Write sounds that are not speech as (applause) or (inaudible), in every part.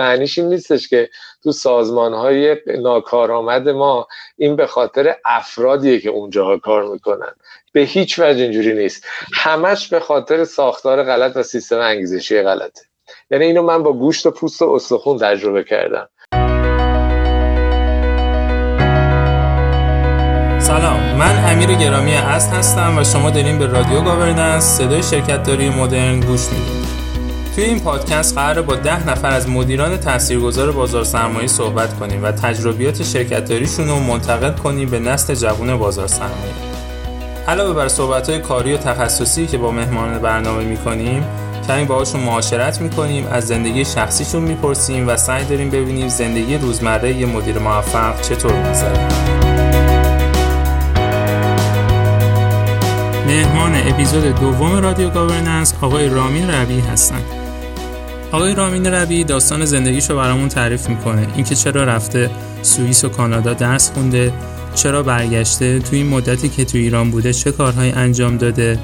معنیش این نیستش که تو سازمان های ناکارآمد ما این به خاطر افرادیه که اونجاها کار می‌کنن. به هیچ وجه اینجوری نیست. همش به خاطر ساختار غلط و سیستم انگیزشی غلطه یعنی اینو من با گوشت و پوست و استخون تجربه کردم. سلام. من امیر گرامی اصل هستم و شما داریم به رادیو گاورننس. صدای شرکت داری مدرن گوش می‌دید. توی این پادکست قرار با ده نفر از مدیران تاثیرگذار بازار سرمایه صحبت کنیم و تجربیات شرکت داریشون رو منتقل کنیم به نسل جوان بازار سرمایه علاوه بر صحبت های کاری و تخصصی که با مهمان برنامه می‌کنیم کمی باهاشون معاشرت می‌کنیم از زندگی شخصیشون می‌پرسیم و سعی داریم ببینیم زندگی روزمره یه مدیر موفق چطور میگذره مهمان اپیزود دوم رادیو گاورننس آقای رامین ربی هستند. آقای رامین ربی داستان زندگیشو برامون تعریف می‌کنه. اینکه چرا رفته سوئیس و کانادا درس خونده چرا برگشته تو این مدتی که تو ایران بوده چه کارهایی انجام داده.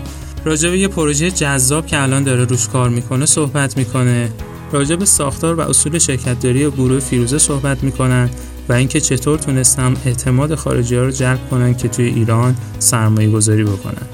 راجع یه پروژه جذاب که الان داره روش کار می‌کنه صحبت می‌کنه. راجع ساختار و اصول شرکتداری و گروه فیروزه صحبت می‌کنن و اینکه چطور تونستم اعتماد خارجی ها رو جلب کنن که توی ایران سرمایه گذاری بکنن.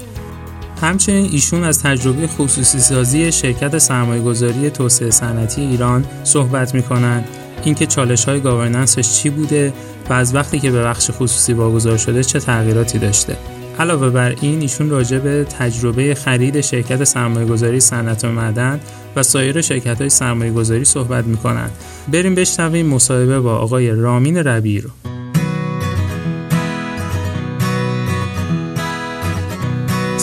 همچنین ایشون از تجربه خصوصی سازی شرکت سرمایه گذاری توسعه صنعتی ایران صحبت می‌کنن اینکه چالش های گاورننسش چی بوده و از وقتی که به بخش خصوصی واگذار شده چه تغییراتی داشته. علاوه بر این ایشون راجع به تجربه خرید شرکت سرمایه گذاری صنعت معدن و سایر شرکت های سرمایه گذاری صحبت می‌کنن بریم بشنویم مصاحبه با آقای رامین ربی رو.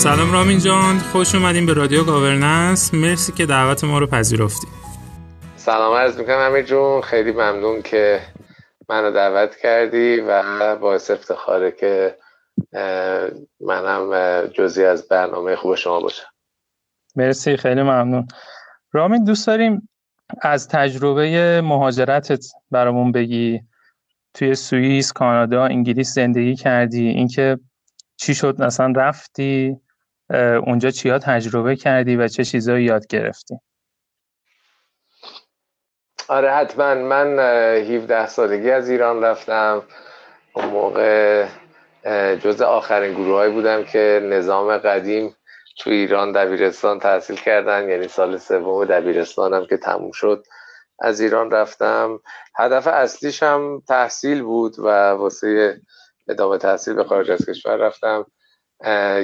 سلام رامین جان. خوش اومدیم به رادیو گاورننس. مرسی که دعوت ما رو پذیرفتی. سلام عرض می‌کنم امیر جون. خیلی ممنون که منو دعوت کردی و باعث افتخاره که منم جزی از برنامه خوب شما باشم. مرسی خیلی ممنون. رامین دوست داریم از تجربه مهاجرتت برامون بگی. توی سوئیس، کانادا، انگلیس زندگی کردی. اینکه چی شد؟ مثلا رفتی؟ اونجا چیا تجربه کردی و چه چیزایی یاد گرفتی؟ آره حتما. من 17 سالگی از ایران رفتم. اون موقع جز آخرین گروه بودم که نظام قدیم تو ایران دبیرستان تحصیل کردن یعنی سال سوم دبیرستانم که تموم شد از ایران رفتم. هدف اصلیش هم تحصیل بود و واسه ادامه تحصیل به خارج از کشور رفتم.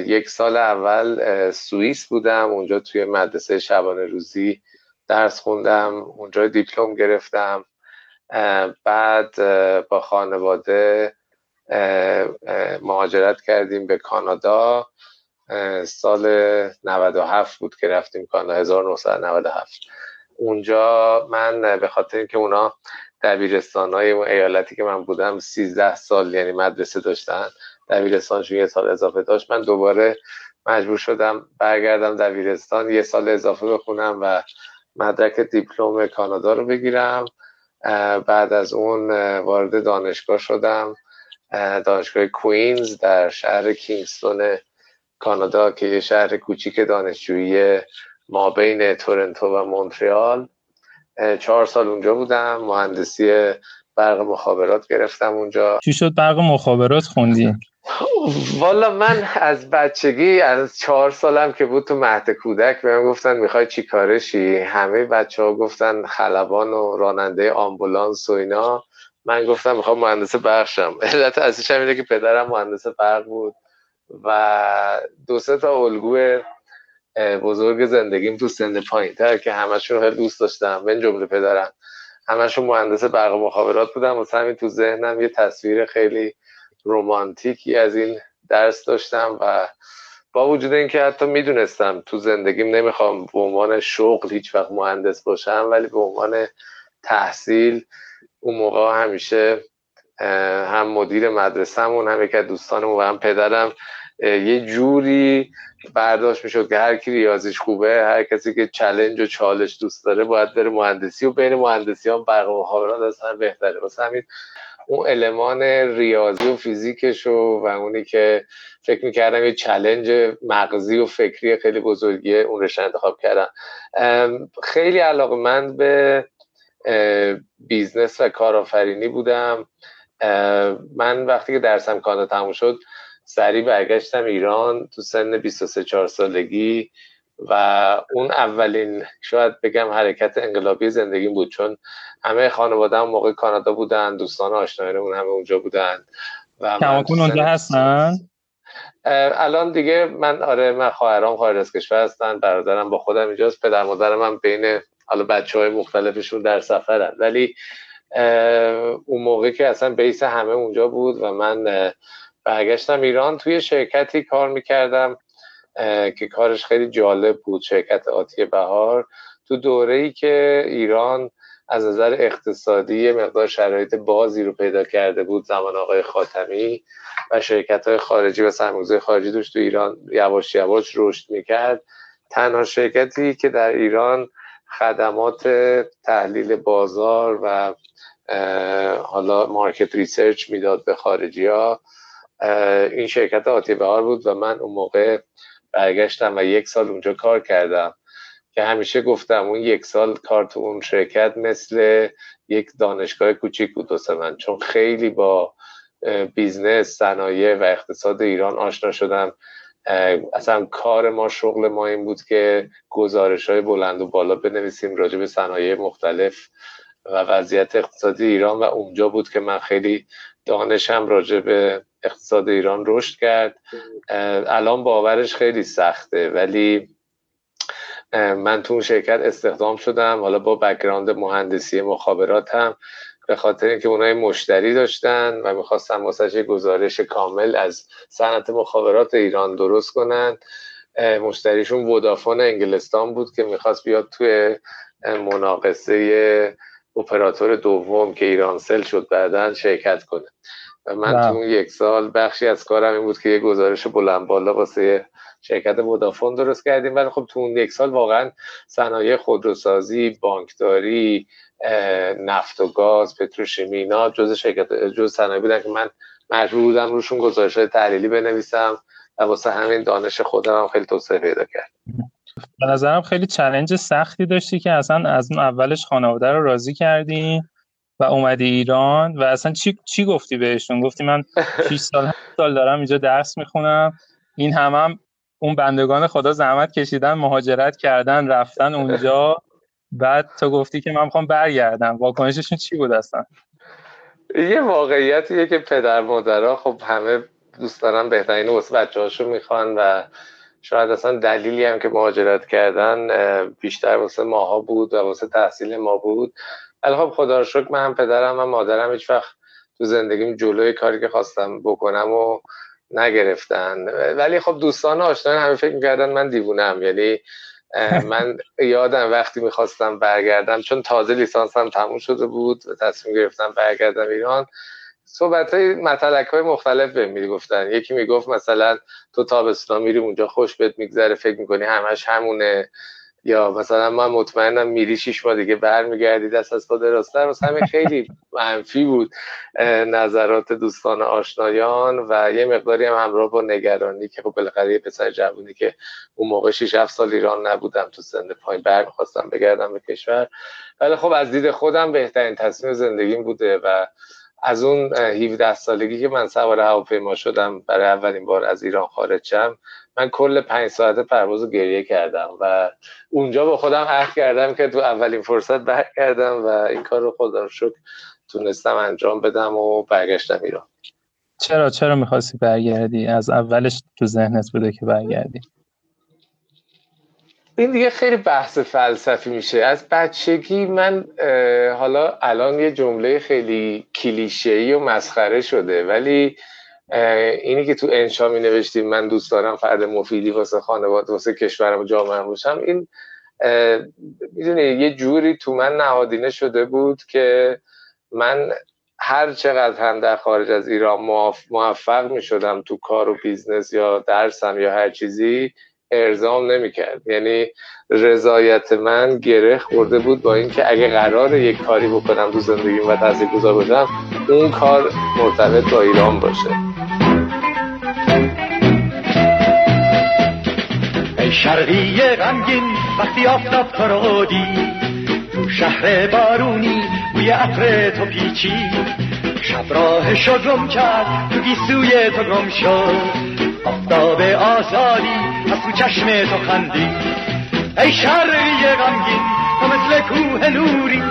یک سال اول سوئیس بودم اونجا توی مدرسه شبانه روزی درس خوندم اونجا دیپلم گرفتم. بعد با خانواده مهاجرت کردیم به کانادا. سال 97 بود که رفتیم کانادا 1997 اونجا من به خاطر اینکه اونا دبیرستان های ایالتی که من بودم 13 سال یعنی مدرسه داشتن. دبیرستانشون یه سال اضافه داشت. من دوباره مجبور شدم برگردم دبیرستان یه سال اضافه بخونم و مدرک دیپلم کانادا رو بگیرم. بعد از اون وارد دانشگاه شدم. دانشگاه کوینز در شهر کینگستون کانادا که یه شهر کوچیک دانشجویی ما بین تورنتو و مونتریال. چهار سال اونجا بودم. مهندسی برق مخابرات گرفتم اونجا. چی شد؟ برق مخابرات خوندی؟ والا من از بچگی از چهار سالم که بود تو مهد کودک بهم گفتن می‌خوای چی کارشی؟ همه بچه ها گفتن خلبان و راننده آمبولانس و اینا. من گفتم می‌خوام مهندس برقشم (laughs) علت اصلیش اینه که پدرم مهندس برق بود و دو سه تا الگوی بزرگ زندگیم تو سن پایین تر که همشون خیلی دوست داشتم. من جمله پدرم. همشون مهندس برق مخابرات بودم و همین تو ذهنم یه تصویر خیلی رومانتیکی از این درس داشتم و با وجود اینکه حتی می‌دونستم تو زندگیم نمی‌خوام به عنوان شغل هیچ وقت مهندس باشم ولی به عنوان تحصیل اون موقع همیشه هم مدیر مدرسهمون هم یکی از دوستانمون و هم پدرم یه جوری برداشت می‌شد که هر کی ریاضیش خوبه هر کسی که چلنج و چالش دوست داره باید بره مهندسی و بین مهندسی هم برق مخابرات اصلا بهتره. واسه همین اون المان ریاضی و فیزیکش و, و اونی که فکر می‌کردم یه چلنج مغزی و فکری خیلی بزرگیه اون رشته انتخاب کردم. خیلی علاقه من به business و کارآفرینی بودم. من وقتی که درسم کانادا تموم شد سریع برگشتم ایران تو سن 23 4 سالگی. و اون اولین شاید بگم حرکت انقلابی زندگیم بود چون همه خانواده هم موقع کانادا بودن دوستان آشنایانمون همه اونجا بودن و کماکان اونجا هستن؟ الان دیگه من آره من خواهرام خارج از کشور هستن برادرم با خودم اینجاست پدر مادرم هم بین حالا بچه های مختلفشون در سفرن. ولی اون موقع که اصلا بیس همه اونجا بود و من برگشتم ایران توی شرکتی کار می‌کردم. که کارش خیلی جالب بود شرکت آتی بهار. تو دوره ای که ایران از نظر اقتصادی مقدار شرایط بازی رو پیدا کرده بود زمان آقای خاتمی و شرکت های خارجی و سرمایه‌گذاری خارجی داشت تو ایران یواش یواش رشد می‌کرد. تنها شرکتی که در ایران خدمات تحلیل بازار و حالا market research می‌داد به خارجی ها این شرکت آتی بهار بود و من اون موقع برگشتم و یک سال اونجا کار کردم که همیشه گفتم اون یک سال کار تو اون شرکت مثل یک دانشگاه کوچیک بود واسه من. چون خیلی با business صنایع و اقتصاد ایران آشنا شدم. اصلا کار ما شغل ما این بود که گزارش های بلند و بالا بنویسیم راجع به صنایع مختلف و وضعیت اقتصادی ایران و اونجا بود که من خیلی دانشم راجع به اقتصاد ایران رشد کرد. الان باورش خیلی سخته ولی من تو اون شرکت استخدام شدم. حالا با background مهندسی مخابرات هم به خاطر اینکه اونا یه مشتری داشتن و می‌خواستن واسه‌ش گزارش کامل از صنعت مخابرات ایران درست کنن. مشتریشون ودافون انگلستان بود که می‌خواست بیاد توی مناقصه اپراتور دوم که ایرانسل شد بعدا شرکت کنه. و من تو اون یک سال بخشی از کارم این بود که یه گزارش بلند بالا واسه شرکت ودافون درست کردیم. ولی خب تو اون یک سال واقعا صنایع خودروسازی بانکداری نفت و گاز پتروشیمی اینا جز شرکت جز صنایع بودن که من مجبور بودم روشون گزارش های تحلیلی بنویسم و واسه همین دانش خودم هم خیلی توسعه پیدا کرد. به نظرم خیلی چلنج سختی داشتی که اصلا از اون اولش خانواده رو راضی کردی. و اومدی ایران و اصلا چی, چی گفتی بهشون؟ گفتی من 6 سال سال دارم اینجا درس می‌خونم. این هم, هم اون بندگان خدا زحمت کشیدن مهاجرت کردن رفتن اونجا. بعد تو گفتی که من می‌خوام برگردم. واکنششون چی بود اصلا؟ یه واقعیتیه که پدر مادرها خب همه دوست دارن بهترین واسه بچه هاشو می‌خوان و شاید اصلا دلیلی هم که مهاجرت کردن بیشتر واسه ماها بود و واسه تحصیل ما بود. ولی خب خدا رو شکر من هم پدرم و مادرم هیچ وقت تو زندگیم جلوی کاری که خواستم بکنم و نگرفتن. ولی خب دوستان آشنایان همه فکر می‌کردن من دیوونم یعنی (laughs) من یادم وقتی می‌خواستم برگردم چون تازه لیسانسم تموم شده بود و تصمیم گرفتم برگردم ایران صحبت های مطلق های مختلف به می گفتن یکی می‌گفت مثلا تو تابستان میری اونجا خوش بهت میگذره فکر می‌کنی همش همونه. یا مثلا من مطمئنم میری شیش ماه دیگه برمیگردی دست از پا درازتر همین خیلی منفی بود نظرات دوستان آشنایان و یه مقداری هم همراه با نگرانی که خب بالاخره یه پسر جوونی که اون موقع 6 7 سال ایران نبودم تو سن پایین برمیخواستم بگردم به کشور. ولی خب از دید خودم بهترین تصمیم زندگیم بوده و از اون 17 سالگی که من سوار هواپیما شدم برای اولین بار از ایران خارج شم من کل پنج ساعت پرواز گریه کردم و اونجا با خودم عهد کردم که تو اولین فرصت برگردم و این کار رو خدا رو شکر تونستم انجام بدم و برگشتم ایران. چرا؟ چرا می‌خواستی برگردی؟ از اولش تو ذهنت بوده که برگردی. این دیگه خیلی بحث فلسفی میشه. از بچگی من حالا الان یه جمله خیلی کلیشه‌ای و مسخره شده ولی اینی که تو انشا می نوشتیم من دوست دارم فرد مفیدی واسه خانواده واسه کشورم و جامعه باشم. این می‌دونی یه جوری تو من نهادینه شده بود که من هر چقدر هم در خارج از ایران موفق می شدم تو کار و business یا درسم یا هر چیزی ارزام نمی‌کرد. یعنی رضایت من گره خورده بود با اینکه اگه قرار یک کاری بکنم تو زندگیم و تاثیرگذار باشم اون کار مرتبط با ایران باشه. ای شرقی غمگین وقتی آفتاب فرودی تو شهر بارونی بوی عطر تو پیچی. شب راه شد گم کرد تو گیسوی تو گم شد. آفتاب آزادی از تو چشم تو خندی. ای شرقی غمگین تو مثل کوه نوری.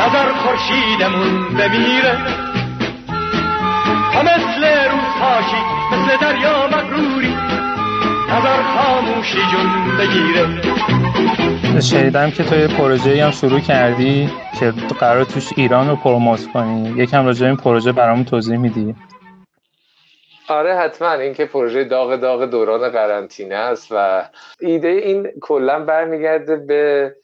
نظر خورشیدمون بمیره. تو مثل روز پاشی مثل دریا مغروری. نظر خاموشی جون بگیره. شنیدم که تو یه پروژه هم شروع کردی که قرار توش ایران رو پروموت کنی. یکم راجع این پروژه برامون توضیح میدی. آره حتما. این که پروژه داغ داغ دوران قرنطینه است و ایده این کلا برمیگرده به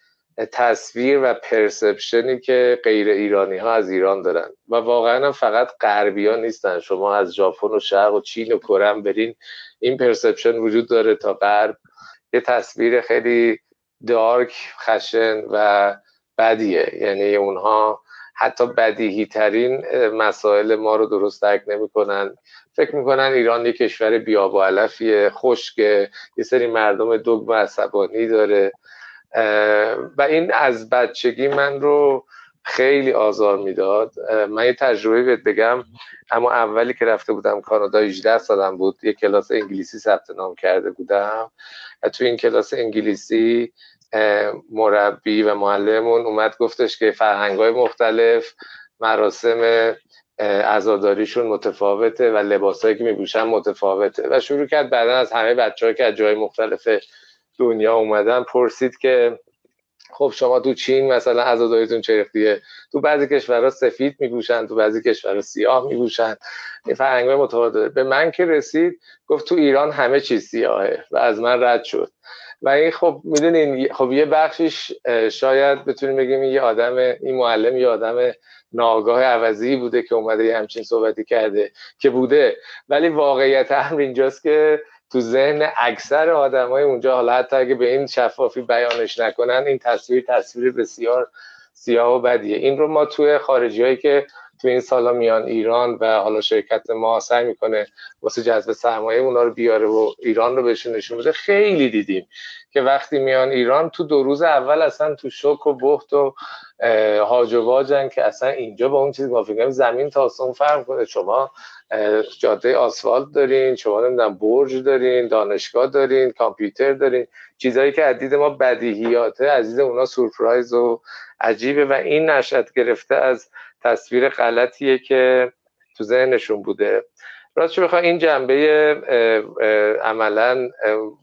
تصویر و پرسپشنی که غیر ایرانی ها از ایران دارن. و واقعا هم فقط غربی نیستن. شما از ژاپن و شرق و چین و کره برین این پرسپشن وجود داره تا غرب. یه تصویر خیلی دارک خشن و بدیه. یعنی اونها حتی بدیهی ترین مسائل ما رو درست درک نمی‌کنن. فکر می‌کنن ایران یه کشور بیاب و علفیه خشکه یه سری مردم دگم عصبانی داره. و این از بچگی من رو خیلی آزار می‌داد. من یه تجربه بهت بگم. اما اولی که رفته بودم کانادا 18 سالم بود. یه کلاس انگلیسی ثبت نام کرده بودم. تو این کلاس انگلیسی مربی و معلممون اومد گفتش که فرهنگ های مختلف مراسم ازاداریشون متفاوته و لباسایی که میپوشن متفاوته و شروع کرد بعدا از همه بچه که از جای مختلف دنیا اومدن پرسید که خب شما تو چین مثلا عزاداریتون چه ریختیه تو بعضی کشورها سفید میپوشن تو بعضی کشورها سیاه میپوشن. این فرهنگ متفاوته. به من که رسید گفت تو ایران همه چیز سیاهه و از من رد شد. و این خب می‌دونین خب یه بخشش شاید بتونیم بگیم یه آدم این معلم یه آدم ناگاه عوضی بوده که اومده یه همچین صحبتی کرده که بوده. ولی واقعیت هم اینجاست که تو ذهن اکثر آدمای اونجا حالا حتی اگه به این شفافی بیانش نکنن این تصویر تصویر بسیار سیاه و بدیه. این رو ما توی خارجی هایی که تو این سالا میان ایران و حالا شرکت ما سعی می‌کنه واسه جذب سرمایه اونا رو بیاره و ایران رو بهشون نشون بده. خیلی دیدیم که وقتی میان ایران تو دو روز اول اصلا تو شک و بحت و هاج و واجن که اصلا اینجا با اون چیزی ما زمین تا آسمون فرق کنه شما جاده آسفالت دارین شما نمی‌دونم برج دارین دانشگاه دارین کامپیوتر دارین. چیزهایی که عدید ما بدیهیاته عزیز اونا سورپرایز و عجیبه و این نشد گرفته از تصویر غلطیه که تو ذهنشون بوده. راستش بخواه این جنبه عملا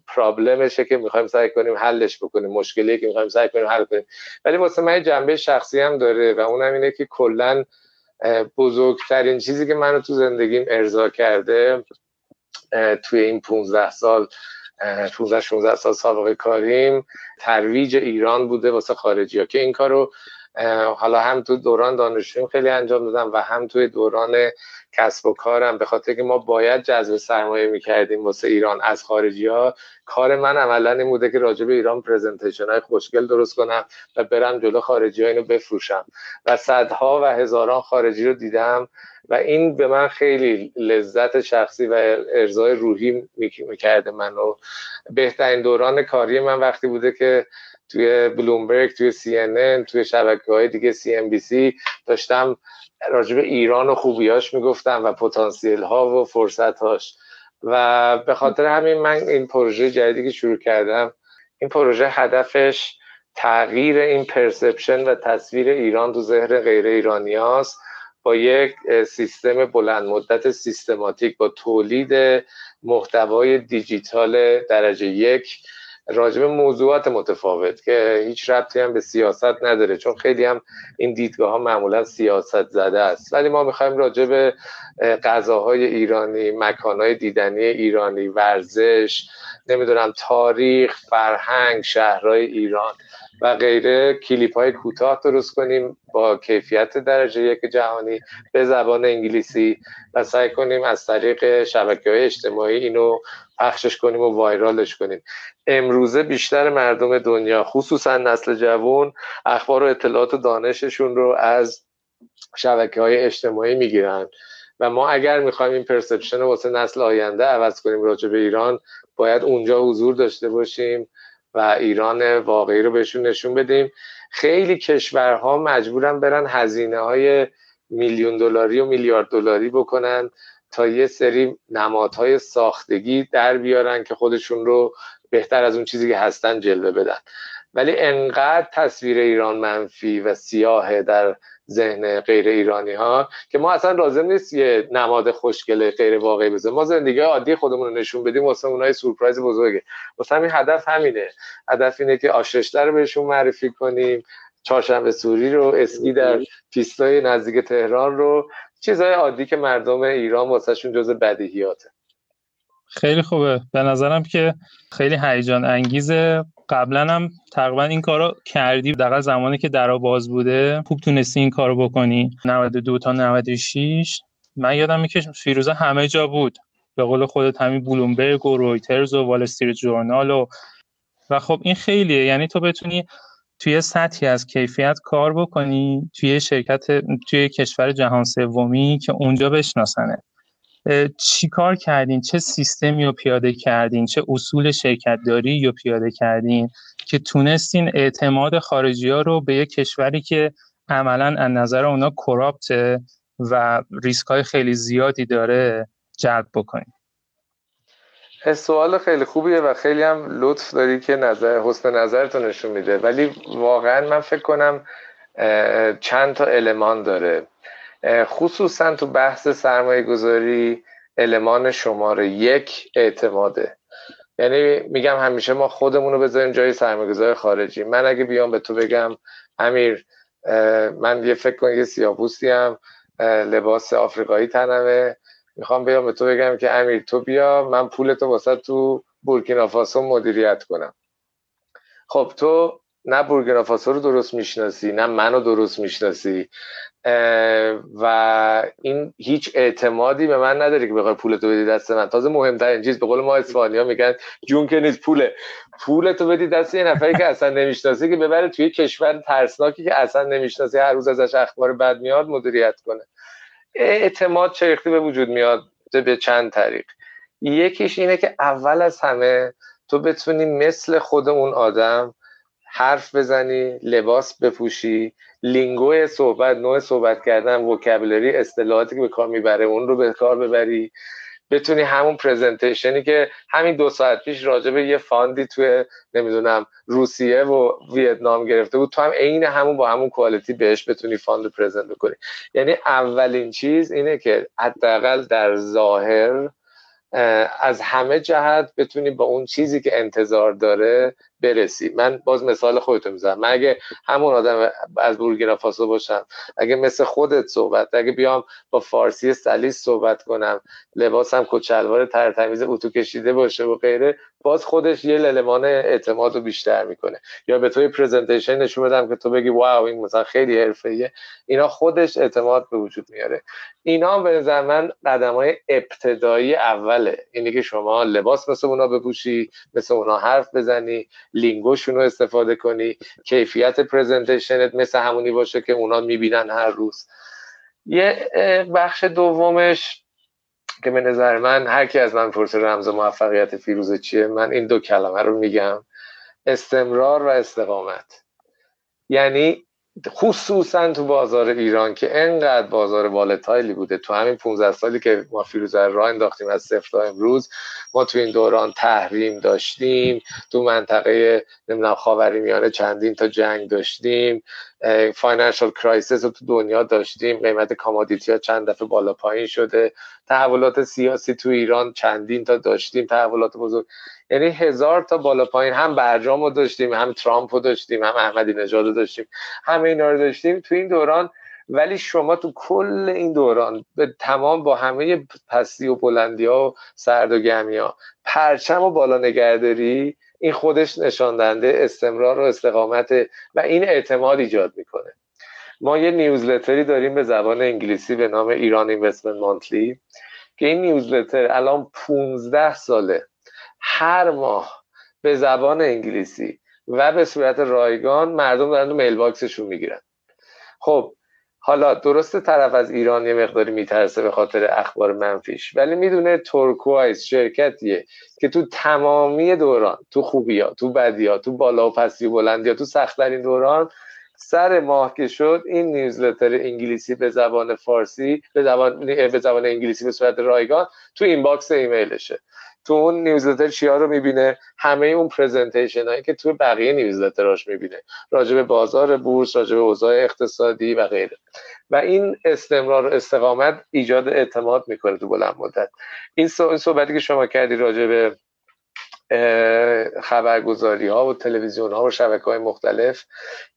پرابلمشه که می‌خوایم سعی کنیم حلش بکنیم مشکلی که می‌خوایم سعی کنیم حل کنیم. ولی واسه من جنبه شخصی هم داره و اونم اینه که کلا بزرگترین چیزی که منو تو زندگیم ارضا کرده توی این 15 سال 15 16 سال سابقه کاریم ترویج ایران بوده واسه خارجی که این کارو حالا هم تو دوران دانشجویم خیلی انجام دادم و هم توی دوران کسب و کارم به خاطر که ما باید جذب سرمایه می‌کردیم واسه ایران. از خارجی ها کار من عملا این بوده که راجع به ایران پرزنتیشن های خوشگل درست کنم و برم جلو خارجی ها اینو بفروشم. و صدها و هزاران خارجی رو دیدم و این به من خیلی لذت شخصی و ارزای روحی می‌کرده منو. بهترین دوران کاری من وقتی بوده که توی بلومبرگ توی CNN توی شبکه های دیگه CNBC داشتم راجع به ایران و خوبیاش می‌گفتم و پتانسیل ها و فرصت هاش و به خاطر همین من این پروژه جدیدی که شروع کردم این پروژه هدفش تغییر این perception و تصویر ایران تو ذهن غیر ایرانی هاست با یک سیستم بلند مدت سیستماتیک با تولید محتوای دیجیتال درجه یک. راجب موضوعات متفاوت که هیچ ربطی هم به سیاست نداره چون خیلی هم این دیدگاه ها معمولا سیاست زده است. ولی ما می‌خوایم راجع به غذاهای ایرانی مکانهای دیدنی ایرانی ورزش نمی‌دونم تاریخ فرهنگ شهرهای ایران و غیره. کلیپ های کوتاه درست کنیم با کیفیت درجه یک جهانی به زبان انگلیسی و سعی کنیم از طریق شبکه های اجتماعی اینو پخشش کنیم و وایرالش کنیم. امروزه بیشتر مردم دنیا خصوصا نسل جوان اخبار و اطلاعات و دانششون رو از شبکه های اجتماعی می‌گیرن. و ما اگر می‌خوایم این پرسپشن رو واسه نسل آینده عوض کنیم راجع به ایران باید اونجا حضور داشته باشیم. و ایران واقعی رو بهشون نشون بدیم. خیلی کشورها مجبورن برن هزینه های میلیون دلاری و میلیارد دلاری بکنن تا یه سری نمادهای ساختگی در بیارن که خودشون رو بهتر از اون چیزی که هستن جلوه بدن. ولی انقدر تصویر ایران منفی و سیاه در ذهن غیر ایرانی ها که ما اصلا لازم نیست یه نماد خوشگل غیر واقعی بزنیم. ما زندگی عادی خودمون رو نشون بدیم واسه اونای سورپرایز بزرگه. واسه همین هدف همینه. هدف اینه که آششتر رو بهشون معرفی کنیم چهارشنبه سوری رو اسکی در پیستای نزدیک تهران رو. چیزهای عادی که مردم ایران واسهشون جز بدیهیاته. خیلی خوبه. به نظرم که خیلی هیجان انگیزه. قبلا هم تقریبا این کارو کردی. در زمانی که درا باز بوده خوب تونستی این کارو بکنی. 92 تا 96 من یادم که فیروزه همه جا بود. به قول خودت همین بلومبرگ و رویترز و وال استریت جورنال و و خب این خیلیه. یعنی تو بتونی توی سطحی از کیفیت کار بکنی توی شرکت توی کشور جهان سومی که اونجا بشناسنه چی کار کردین؟ چه سیستمی رو پیاده کردین؟ چه اصول شرکت داری رو پیاده کردین که تونستین اعتماد خارجی ها رو به یک کشوری که عملا از نظر اونا کراپته و ریسک های خیلی زیادی داره جلب بکنین؟ سوال خیلی خوبیه و خیلی هم لطف داری که نظر حسن نظرتو نشون میده. ولی واقعا من فکر کنم چند تا المان داره. خصوصا تو بحث سرمایه گذاری المان شماره یک اعتماده. یعنی میگم همیشه ما خودمون رو بذاریم جای سرمایه گذاری خارجی. من اگه بیام به تو بگم امیر من یه فکر کن یه سیاپوستی هم لباس آفریقایی تنمه. می‌خوام بیام به تو بگم که امیر تو بیا من پولتو واسه تو بورکینافاسو مدیریت کنم. خب تو نه بورکینافاسو رو درست می‌شناسی نه منو درست می‌شناسی. و این هیچ اعتمادی به من نداری که بخوای پولتو بدی دست من. تازه مهمترین چیز به قول ما اسپانیا میگن جون که نیست پوله. پولتو بدی دست یه نفری که اصلا نمی‌شناسی که ببره توی کشور ترسناکی که اصلا نمی‌شناسی. هر روز ازش اخبار بد میاد مدیریت کنه. اعتماد چرخی به وجود میاد؟ به چند طریق. یکیش اینه که اول از همه تو بتونی مثل خود اون آدم حرف بزنی لباس بپوشی. lingo صحبت نوع صحبت کردن vocabulary اصطلاحاتی که به کار می‌بره اون رو به کار ببری. بتونی همون presentation ی که همین دو ساعت پیش راجع به یه fund ی توی نمی‌دونم روسیه و ویتنام گرفته بود. تو هم عین همون با همون quality بهش بتونی fund present بکنی. یعنی اولین چیز اینه که حداقل در ظاهر از همه جهت بتونی با اون چیزی که انتظار داره برسی. من باز مثال خودتو می‌زنم. من اگه همون آدم از بورگینافاسو باشم اگه مثل خودت صحبت اگه بیام با فارسی سلیس صحبت کنم لباسم کچلوار ترتمیز اتو کشیده باشه و غیره باز خودش یه للمان اعتماد رو بیشتر می‌کنه. یا به توی پرزنتیشن نشون بدم که تو بگی واو این مثلا خیلی حرفه‌ایه. اینا خودش اعتماد به وجود میاره. اینا به نظر من قدم های ابتدایی اوله. اینی که شما لباس مثل اونا بپوشی مثل اونا حرف بزنی. لینگوشون رو استفاده کنی. کیفیت پرزنتیشنت مثل همونی باشه که اونا می‌بینن هر روز. یه بخش دومش که به نظر من هر کی از من پرسه رمز موفقیت فیروزه چیه من این دو کلمه رو میگم. استمرار و استقامت. یعنی خصوصا تو بازار ایران که انقدر بازار volatile ی بوده. تو همین 15 سالی که ما فیروزه را راه انداختیم از صفر تا امروز ما تو این دوران تحریم داشتیم تو منطقه نمی‌دونم خاورمیانه چندین تا جنگ داشتیم financial crisis رو تو دنیا داشتیم قیمت commodity ها چند دفعه بالا پایین شده. تحولات سیاسی تو ایران چندین تا داشتیم. تحولات بزرگ یعنی هزار تا بالا پایین هم برجام رو داشتیم هم ترامپ رو داشتیم هم احمدی نژاد رو داشتیم همه اینا رو داشتیم تو این دوران. ولی شما تو کل این دوران به تمام با همه پستی و بلندی ها و سرد و گرمی ها پرچم و بالا نگهداری این خودش نشاندنده استمرار و استقامت و این اعتماد ایجاد می‌کنه. ما یه نیوزلتری داریم به زبان انگلیسی به نام ایران اینوستمنت مانتلی که این newsletter الان 15 ساله. هر ماه به زبان انگلیسی و به صورت رایگان مردم دارن تو mailbox شون می‌گیرن. خب حالا درست طرف از ایران یه مقداری میترسه به خاطر اخبار منفیش ولی می‌دونه Turquoise شرکتیه که تو تمامی دوران تو خوبی ها تو بدی ها تو بالا و پستی و بلندی ها تو سختترین دوران سر ماه که شد این newsletter انگلیسی به زبان فارسی به زبان, به زبان انگلیسی به صورت رایگان تو inbox ایمیلشه. تو اون newsletter چیا رو می‌بینه؟ همه اون presentation هایی که تو بقیه newsletter اش می‌بینه. راجع به بازار بورس راجع به اوضاع اقتصادی و غیره. و این استمرار و استقامت ایجاد اعتماد می‌کنه تو بلند مدت. این صحبتی که شما کردی راجع به خبرگزاری ها و تلویزیون ها و شبکه های مختلف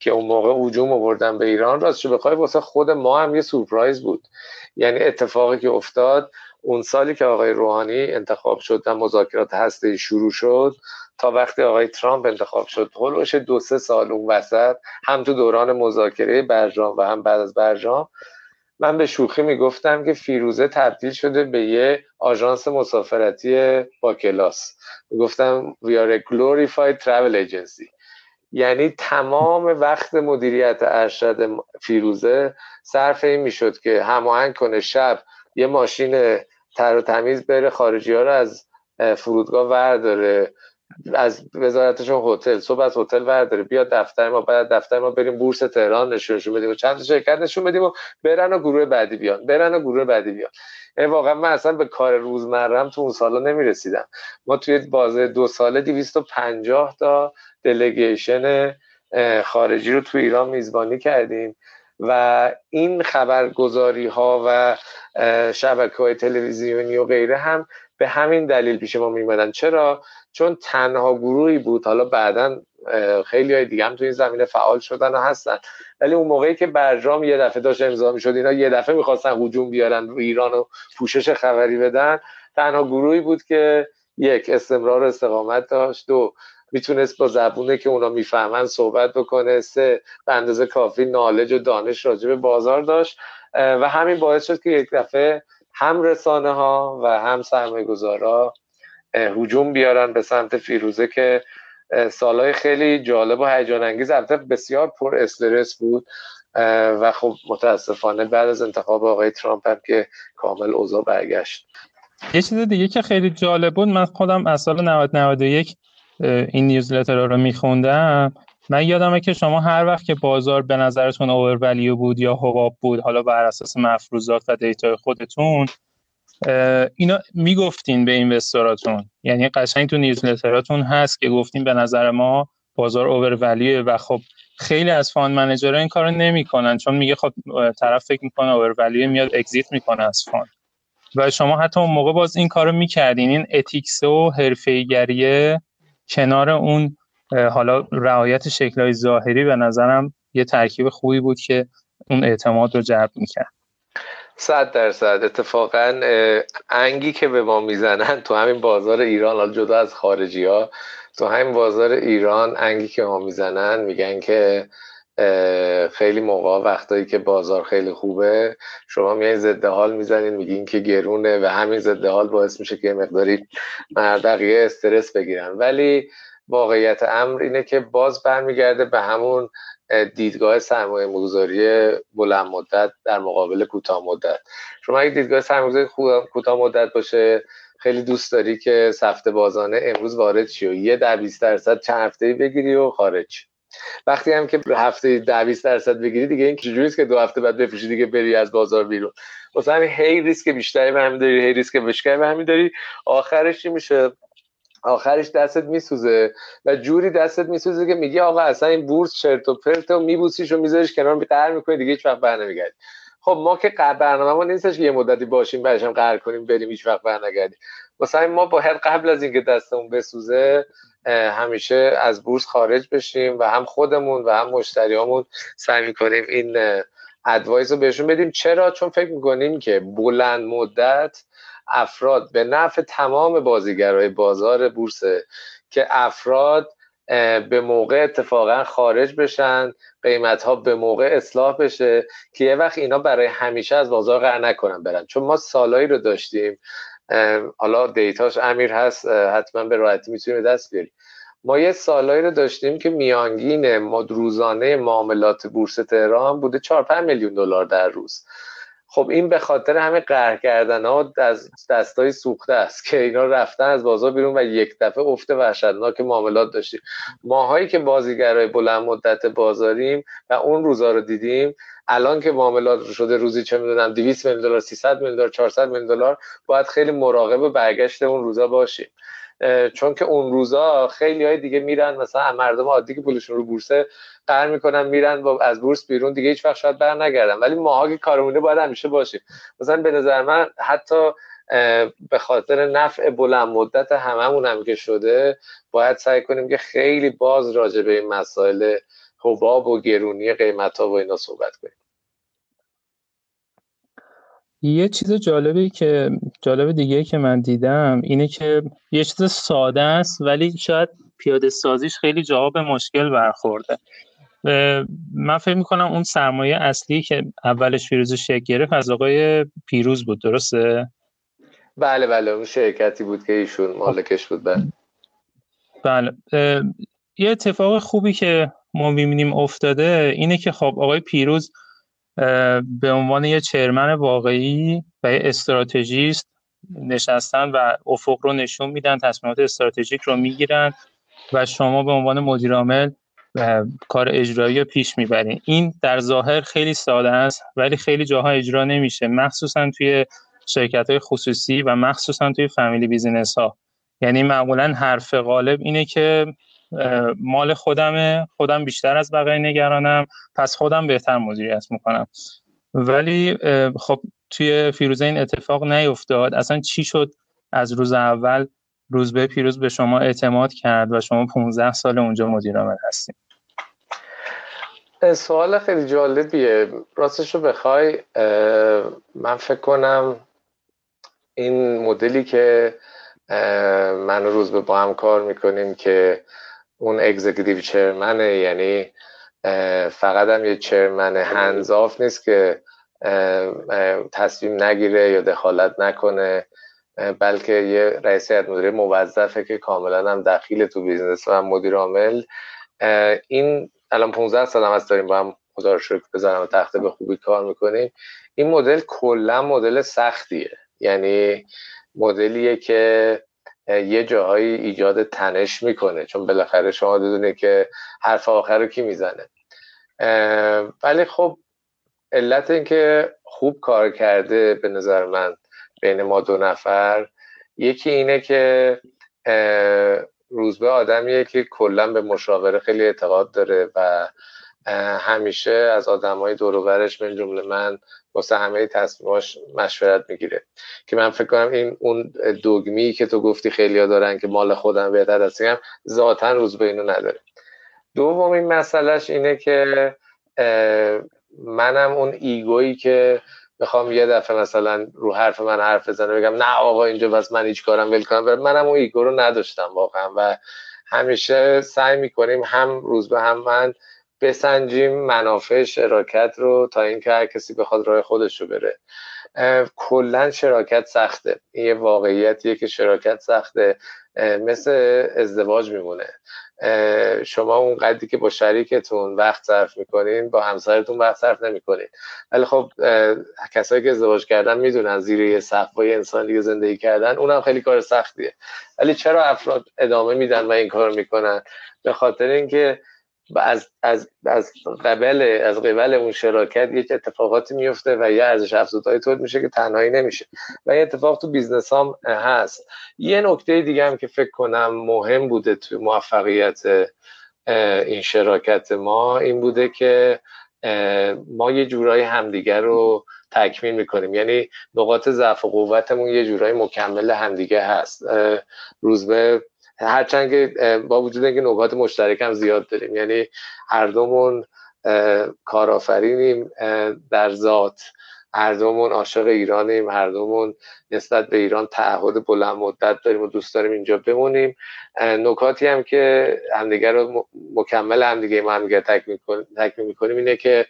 که اون موقع هجوم آوردن به ایران راستش بخوای واسه خود ما هم یه سورپرایز بود. یعنی اتفاقی که افتاد اون سالی که آقای روحانی انتخاب شد و مذاکرات هسته شروع شد تا وقتی آقای ترامپ انتخاب شد هلوش دو سه سال اون وسط هم تو دوران مذاکره برجام و هم بعد از برجام من به شوخی می‌گفتم که فیروزه تبدیل شده به یه آژانس مسافرتی با کلاس. می‌گفتم we are a glorified travel agency. یعنی تمام وقت مدیریت ارشد فیروزه صرف این می‌شد که هماهنگ کنه شب یه ماشین تر و تمیز بره خارجی ها رو از فرودگاه ورداره از وزارتشون هتل صبح از هتل ورداره بیاد دفتر ما بعد دفتر ما بریم بورس تهران نشونشون بدیم و چند شرکت نشون بدیم و برن و گروه بعدی بیان برن و گروه بعدی بیان. واقعا من اصلا به کار روزمرم تو اون سالا نمی‌رسیدم. ما توی بازه دو ساله 250 تا دلگیشن خارجی رو تو ایران میزبانی کردیم. و این خبرگزاری ها و شبکه های تلویزیونی و غیره هم به همین دلیل پیش ما میمدن چرا؟ چون تنها گروهی بود حالا بعدا خیلی های دیگه هم تو این زمینه فعال شدن و هستن. ولی اون موقعی که برجام یه دفعه داشت امضا می‌شد اینا یه دفعه می‌خواستن هجوم بیارن رو ایران و پوشش خبری بدن. تنها گروهی بود که یک استمرار استقامت داشت. دو می‌تونست با زبونه که اونا می‌فهمن صحبت بکنه. سه به اندازه کافی نالج و دانش راجع به بازار داشت. و همین باعث شد که یک دفعه هم رسانه ها و هم سرمایه گذارا هجوم بیارن به سمت فیروزه که سالهای خیلی جالب و هیجان انگیز البته بسیار پر استرس بود. و خب متاسفانه بعد از انتخاب آقای ترامپ هم که کامل اوضاع برگشت. یه چیز دیگه که خیلی جالب بود من خودم از سال 1991 این newsletter رو میخوندم. من یادمه که شما هر وقت که بازار به نظرتون over بود یا حباب بود حالا بر اساس مفروضات و data ی خودتون اینا می‌گفتین به investor اتون یعنی قشنگ تو newsletter اتون هست که گفتین به نظر ما بازار over و خب خیلی از fund manager ها این کارو نمی‌کنن چون میگه خب طرف فکر می‌کنه over میاد exit می‌کنه از fund و شما حتی اون موقع باز این کارو می‌کردین. این ethics و حرفه‌ایگریه کنار اون حالا رعایت شکلهای ظاهری به نظرم یه ترکیب خوبی بود که اون اعتماد رو جلب می‌کرد. صد درصد. اتفاقا انگی که به ما می‌زنن تو همین بازار ایران حالا جدا از خارجی ها تو همین بازار ایران انگی که ما می‌زنن میگن که خیلی موقع وقتایی که بازار خیلی خوبه شما میای ضد حال می‌زنین میگین که گرونه و همین ضد حال باعث میشه که مقداری بقیه استرس بگیرن. ولی واقعیت امر اینه که باز برمیگرده به همون دیدگاه سرمایه گذاری بلند مدت در مقابل کوتاه مدت. شما اگه دیدگاه سرمایه کوتاه مدت باشه خیلی دوست داری که سفته بازانه امروز وارد شی و یه در 20 درصد چند هفته بگیری و خارج. وقتی هم که هفته ده 20 درصد بگیری دیگه این چجوریه که دو هفته بعد بفروشی دیگه بری از بازار بیرون؟ واسه همین هی ریسک بیشتری به داری هی ریسک بیشتری به داری. آخرش چی میشه؟ آخرش دستت میسوزه و جوری دستت میسوزه که میگی آقا اصلا این بورس چرت و پرت و میبوسیش و میذاریش کنار قهر می‌کنی دیگه هیچ وقت برنمیگردی خب ما که برنامه ما نیستش که یه مدتی باشیم بعدش هم قهر کنیم بریم هیچ وقت برنگردیم مثلا ما باید قبل از اینکه دستمون بسوزه همیشه از بورس خارج بشیم و هم خودمون و هم مشتریامون سعی می‌کنیم این ادوایز رو بهشون بدیم. چرا؟ چون فکر می‌کنیم که بلند مدت افراد به نفع تمام بازیگرای بازار بورسه که افراد به موقع اتفاقا خارج بشن قیمت ها به موقع اصلاح بشه که یه وقت اینا برای همیشه از بازار قرار نکنن برن. چون ما سالایی رو داشتیم حالا دیتاش امیر هست حتما به راحتی می‌تونیم دست بیاریم. ما یه سالایی رو داشتیم که میانگین روزانه معاملات بورس تهران بوده 4 5 میلیون دلار در روز. خب این به خاطر همه قهر کردن ها از دستای سوخته است که اینا رفتن از بازار بیرون و یک دفعه افت وحشتناک معاملات داشتیم. ماهایی که بازیگرای بلند مدت بازاریم و اون روزا رو دیدیم الان که معاملات شده روزی چه می‌دونم 200 میلیون دلار 300 میلیون دلار 400 میلیون دلار باید خیلی مراقب برگشت اون روزا باشیم. چون که اون روزا خیلی های دیگه میرن مثلا مردم عادی که پولشون رو بورسه قرار می‌کنن میرن و از بورس بیرون. دیگه هیچ وقت شاید بر نگردن. ولی ماها که کارمونه باید همیشه باشیم. مثلا به نظر من حتی به خاطر نفع بلند مدت هممون هم که شده باید سعی کنیم که خیلی باز راجع به این مسائل حباب و گرونی قیمت ها و اینا صحبت کنیم. یه چیز جالبی که جالب دیگه که من دیدم اینه که یه چیز ساده است ولی شاید پیاده سازیش خیلی جواب مشکل برخورده. من فکر می‌کنم اون سرمایه اصلی که اولش فیروز شکل گرفت از آقای پیروز بود درسته؟ بله بله اون شرکتی بود که ایشون مالکش بود بله بله یه اتفاق خوبی که ما می‌بینیم افتاده اینه که خب آقای پیروز به عنوان یه چرمن واقعی و یه استراتژیست نشستن و افق رو نشون میدن تصمیمات استراتژیک رو می‌گیرن و شما به عنوان مدیر عامل کار اجرایی رو پیش می‌برین این در ظاهر خیلی ساده است ولی خیلی جاها اجرا نمیشه مخصوصا توی شرکت های خصوصی و مخصوصا توی فامیلی بیزینس ها یعنی معمولا حرف غالب اینه که مال خودمه خودم بیشتر از بقیه نگرانم پس خودم بهتر مدیریت می‌کنم. ولی خب توی فیروزه این اتفاق نیفتاد. اصلا چی شد از روز اول؟ روز به پیروز به شما اعتماد کرد و شما 15 سال اونجا مدیر عامل هستیم. سوال خیلی جالبیه. راستش رو بخوای من فکر کنم این مدلی که من روز به با هم کار می‌کنیم که اون executive chairman ه یعنی فقط هم یه chairman hands-off نیست که تصمیم نگیره یا دخالت نکنه. بلکه یه رئیس هیئت مدیره موظفه که کاملا هم دخیل تو business و مدیر عامل. این الان 15 سال هم از داریم با هم خدا رو شکر بزنم تخته به خوبی کار می‌کنیم. این مدل کلا مدل سختیه. یعنی مدلیه که یه جاهایی ایجاد تنش می‌کنه. چون بالاخره شما بدونه که حرف آخر رو کی می‌زنه. ولی خب علت اینکه خوب کار کرده به نظر من بین ما دو نفر. یکی اینه که روزبه آدمیه که کلا به مشاوره خیلی اعتقاد داره و همیشه از آدم های دوروبرش من جمله من واسه همه تصمیماش مشورت می‌گیره. که من فکر کنم این اون دوگمی که تو گفتی خیلی دارن که مال خودم بهتر هستیم ذاتا روزبه اینو نداره. دومین مسئلهش اینه که منم اون ego یی که می‌خوام یه دفعه مثلا رو حرف من حرف بزنه بگم نه آقا اینجا بس من هیچ کارم ول کنم. منم اون ego رو نداشتم واقعا و همیشه سعی می‌کنیم هم روزبه هم من بسنجیم منافع شراکت رو تا اینکه هر کسی بخواد راه خودش رو بره. کلا شراکت سخته. این یه واقعیتیه که شراکت سخته. مثل ازدواج میمونه. شما اون قدری که با شریکتون وقت صرف می‌کنین با همسرتون وقت صرف نمی‌کنین. ولی خب کسایی که ازدواج کردن می‌دونن زیر یه سقف با یه انسان دیگه زندگی کردن اونم خیلی کار سختیه. ولی چرا افراد ادامه میدن و این کار می‌کنن؟ به خاطر اینکه از از از قبل از قبل اون شراکت یک اتفاقاتی میفته و یه ارزش افزودهایی تولید میشه که تنهایی نمیشه. و این اتفاق تو business هم هست. یه نکته دیگه هم که فکر کنم مهم بوده تو موفقیت این شراکت ما این بوده که ما یه جورایی همدیگر رو تکمیل می‌کنیم. یعنی نقاط ضعف و قوتمون یه جورایی مکمل همدیگه هست. روزبه هرچند که با وجود اینکه نکات مشترک هم زیاد داریم یعنی هر دومون کارآفرینیم در ذات. هر دومون عاشق ایرانیم هر دومون نسبت به ایران تعهد بلند مدت داریم و دوست داریم اینجا بمونیم. نکاتی هم که همدیگه رو مکمل همدیگه ما همدیگه تکمیل می‌کنیم اینه که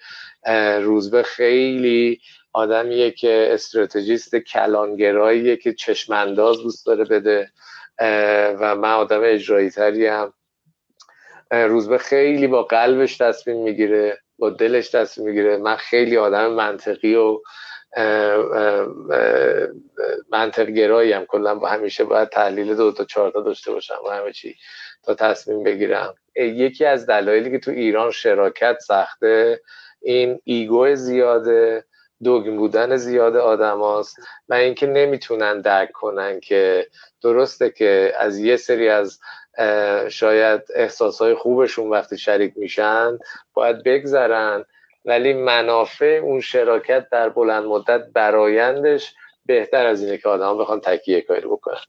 روزبه خیلی آدمیه که استراتژیست کلانگراییه که چشمانداز دوست داره بده. و من آدم اجرایی تری هم روزبه خیلی با قلبش تصمیم می‌گیره با دلش تصمیم می‌گیره. من خیلی آدم منطقی و منطق گرایی هم کلا با همیشه باید تحلیل دو تا چهار تا داشته باشم و همه چی تا تصمیم بگیرم. یکی از دلایلی که تو ایران شراکت سخته این ایگو زیاده دوگم بودن زیاد آدم هاست و اینکه نمی‌تونن درک کنن که درسته که از یه سری از شاید احساسهای خوبشون وقتی شریک میشن باید بگذرن ولی منافع اون شراکت در بلند مدت برایندش بهتر از اینه که آدم بخوان تکیه کاری بکنن.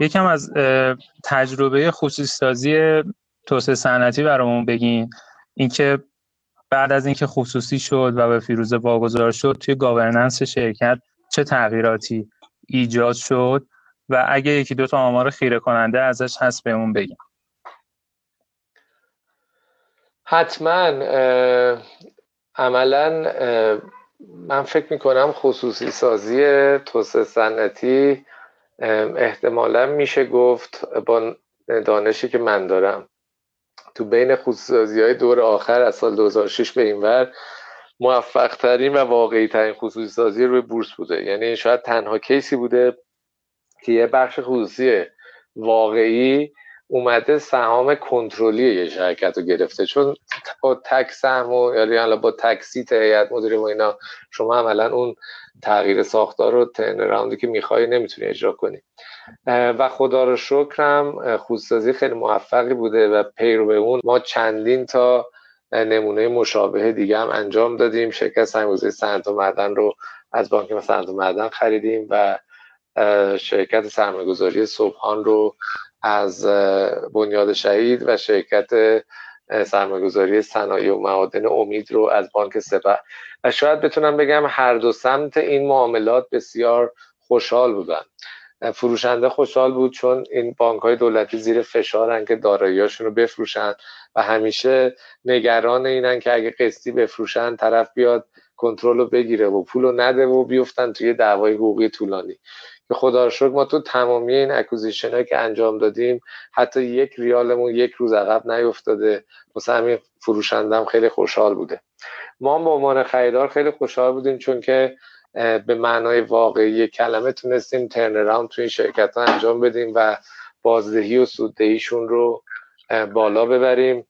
یکم از تجربه خصوصی سازی توسعه صنعتی برامون بگین. اینکه بعد از اینکه خصوصی شد و به فیروزه واگذار شد توی گاورننس شرکت چه تغییراتی ایجاد شد؟ و اگه یکی دو تا آمار خیره کننده ازش هست بهمون بگیم حتما عملا من فکر می‌کنم خصوصی سازی توسعه صنعتی احتمالا میشه گفت با دانشی که من دارم. تو بین خصوصی های دور آخر از سال 2006 به این ور موفق ترین و واقعی ترین خصوصی سازی روی بورس بوده. یعنی شاید تنها کیسی بوده که یه بخش خصوصی واقعی اومده سهام کنترلی یه شرکت رو گرفته. چون با تک سهم و یا با تک سیت هیئت مدیره و اینا شما عملا اون تغییر ساختار رو ترن راوندی که می‌خوای نمی‌تونی اجرا کنی. و خدا رو شکرم خودسازی خیلی موفقی بوده و پیرو به اون ما چندین تا نمونه مشابه دیگه هم انجام دادیم. شرکت سنگوزی سنت و معدن رو از بانک مثلا و معدن خریدیم و شرکت سرمایه‌گذاری صبحان رو از بنیاد شهید و شرکت سرمایه‌گذاری صنایع و معادن امید رو از بانک سپه و شاید بتونم بگم هر دو سمت این معاملات بسیار خوشحال بودن. فروشنده خوشحال بود چون این بانک های دولتی زیر فشارن که داراییاشون رو بفروشن و همیشه نگران اینن که اگه قسطی بفروشن طرف بیاد کنترل رو بگیره و پول رو نده و بیفتن توی دعوای حقوقی طولانی. که خدا شکر ما تو تمامی این اکوزیشن که انجام دادیم حتی یک ریالمون یک روز عقب نیفتاده. واسه همین فروشندم خیلی خوشحال بوده. ما به عنوان خریدار خیلی خوشحال بودیم چون که به معنای واقعی کلمه تونستیم ترن اراوند توی این شرکت ها انجام بدیم و بازدهی و سوددهیشون رو بالا ببریم.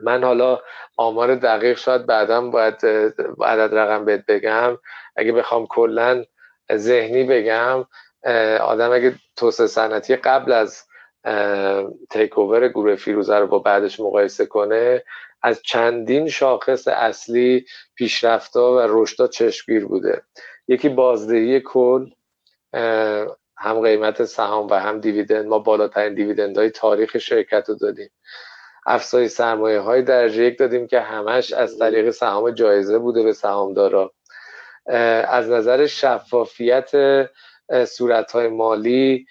من حالا آمار دقیق شاید بعدا باید عدد رقم بهت بگم. اگه بخوام کلا ذهنی بگم آدم اگه توسعه صنعتی قبل از تیک اوور گروه فیروزه رو با بعدش مقایسه کنه از چندین شاخص اصلی پیشرفتا و رشدا چشمگیر بوده. یکی بازدهی کل هم قیمت سهام و هم دیویدند. ما بالاترین دیویدند های تاریخ شرکت رو دادیم. افزایش سرمایه های درجه یک دادیم که همش از طریق سهام جایزه بوده به سهامدارا. از نظر شفافیت صورت های مالی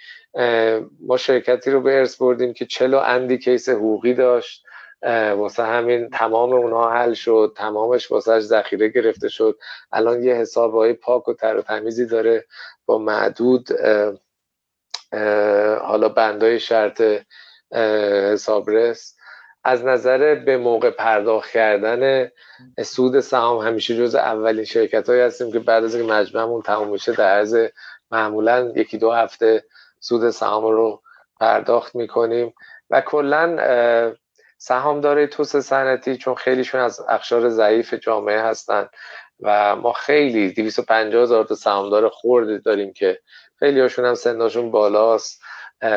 ما شرکتی رو به ارث بردیم که چلو اندی کیس حقوقی داشت. واسه همین تمام اونها حل شد تمامش واسه ذخیره گرفته شد. الان یه حساب های پاک و تر و تمیزی داره با معدود حالا بندای شرط حسابرس. از نظر به موقع پرداخت کردن سود سهام همیشه جز اولین شرکت هایی هستیم که بعد از اینکه مجمعمون تموم میشه در عرض معمولا یکی دو هفته سود سهام رو پرداخت می‌کنیم. و کلا سهامدارای توسعه صنعتی چون خیلیشون از اخشار ضعیف جامعه هستن و ما خیلی 250 هزار تا سهامدار خورده داریم که خیلی هاشون هم سنداشون بالاست.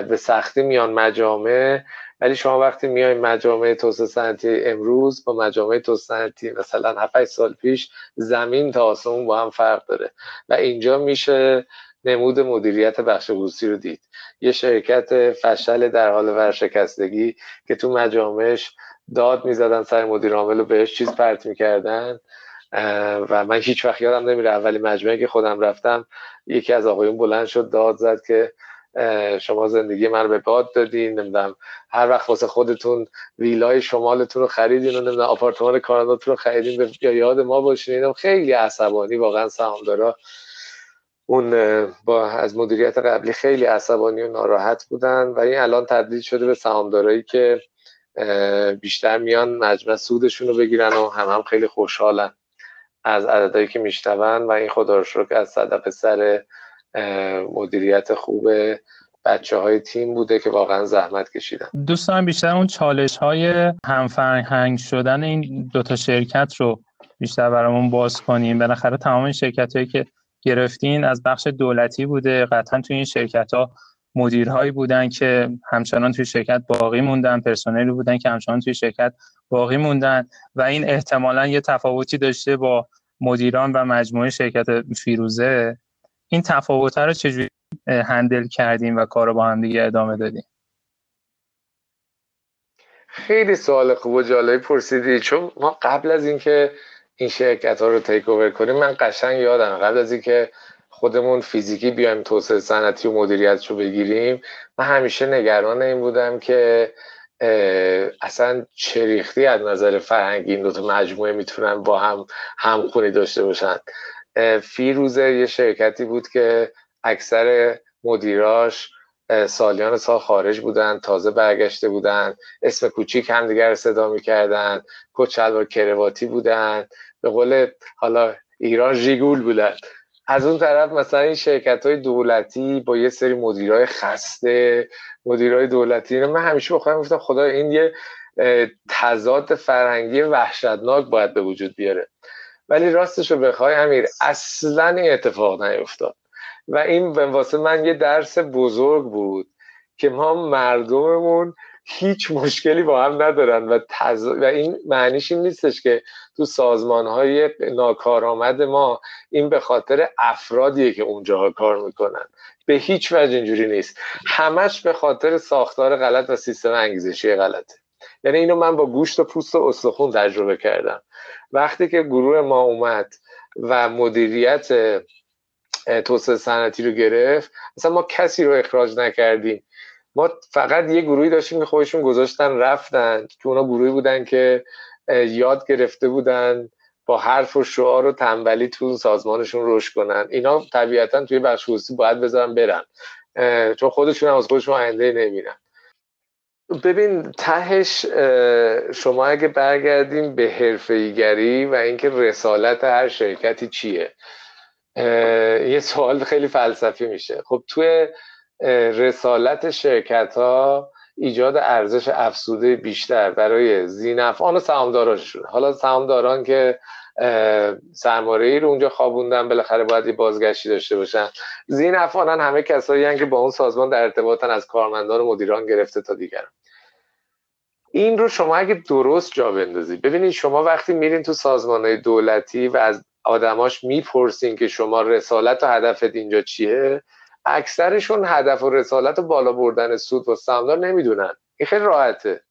به سختی میان مجامع. ولی شما وقتی میای مجامع توسعه صنعتی امروز با مجامع توسعه صنعتی مثلا 7 سال پیش زمین تا آسمون با هم فرق داره. و اینجا میشه نمود مدیریت بخش بورسی رو دید. یه شرکت فشل در حال ورشکستگی که تو مجامعش داد می‌زدن سر مدیر عامل و بهش چیز پرت می‌کردن و من هیچ وقت یادم نمیره اولی مجموعه که خودم رفتم یکی از آقایون بلند شد داد زد که شما زندگی من رو به باد دادین نمی‌دونم هر وقت واسه خودتون ویلای شمالتون رو خریدین و نمی‌دونم آپارتمان کاناداتون رو خریدین یا یاد ما باشین خیلی عصبانی واقعا سهامدارا اون با از مدیریت قبلی خیلی عصبانی و ناراحت بودن و این الان تبدیل شده به سهامدارایی که بیشتر میان مجمع سودشون رو بگیرن و هم هم خیلی خوشحالن از عددهایی که میشنون و این خدا رو از صدق سر مدیریت خوب بچه های تیم بوده که واقعا زحمت کشیدن. دوستان بیشتر اون چالش های همفرهنگ شدن این دوتا شرکت رو بیشتر برامون باز کنیم بالاخره تمام شرکت هایی که گرفتین از بخش دولتی بوده قطعا توی این شرکت ها مدیرهایی بودن که همچنان توی شرکت باقی موندن پرسنلی بودن که همچنان توی شرکت باقی موندن و این احتمالا یه تفاوتی داشته با مدیران و مجموعه شرکت فیروزه. این تفاوت رو چجوری هندل کردیم و کار رو با هم دیگه ادامه دادیم؟ خیلی سوال خوب و جالبی پرسیدی. چون ما قبل از اینکه این شرکت ها رو تیک اوور کنیم من قشنگ یادم قبل از اینکه خودمون فیزیکی بیایم توسعه صنعتی و مدیریت رو بگیریم من همیشه نگران این بودم که اصلا چریختی از نظر فرهنگی این دوتا مجموعه می‌تونن با هم همخونی داشته باشن. فیروزه یه شرکتی بود که اکثر مدیراش سالیان سال خارج بودن تازه برگشته بودن اسم کوچیک همدیگر صدا می‌کردن کچلوار کرواتی بودن. به قول حالا ایران ژیگول بودن از اون طرف مثلا این شرکت های دولتی با یه سری مدیرای خسته مدیرای دولتی من همیشه بخواهم گفتم خدا این یه تضاد فرهنگی وحشتناک باید به وجود بیاره. ولی راستش رو بخوای امیر اصلا این اتفاق نیفتاد. و این واسه من یه درس بزرگ بود که ما مردممون هیچ مشکلی با هم ندارن و, تز... و این معنیش این نیستش که تو سازمان های ناکارآمد ما این به خاطر افرادیه که اونجاها کار می‌کنن. به هیچ وجه اینجوری نیست. همش به خاطر ساختار غلط و سیستم انگیزشی غلطه. یعنی اینو من با گوشت و پوست و استخون تجربه کردم. وقتی که گروه ما اومد و مدیریت توسعه صنعتی رو گرفت اصلا ما کسی رو اخراج نکردیم. ما فقط یه گروهی داشتیم که خودشون گذاشتن رفتن. که اونا گروهی بودن که یاد گرفته بودن با حرف و شعار و تنبلی تو سازمانشون رشد کنن. اینا طبیعتا توی بخش خصوصی باید بذارن برن. چون خودشون هم از خودشون آینده نمیرن. ببین تهش شما اگه برگردیم به حرفه‌ایگری و اینکه رسالت هر شرکتی چیه یه سوال خیلی فلسفی میشه. خب توی رسالت شرکت ها ایجاد ارزش افزوده بیشتر برای زینفعان و سهامدارانشون حالا سهامداران که سرمایه ای رو اونجا خوابوندن بالاخره باید بازگشتی داشته باشن زینفعانن همه کسایی که با اون سازمان در ارتباطن از کارمندان و مدیران گرفته تا دیگر این رو شما اگه درست جا بندازید ببینید شما وقتی میرین تو سازمان دولتی و از آدماش می‌پرسین که شما رسالت و هدفت اینجا چیه اکثرشون هدف و رسالت و بالا بردن سود و سهامدار نمی‌دونن. این خیلی راحته.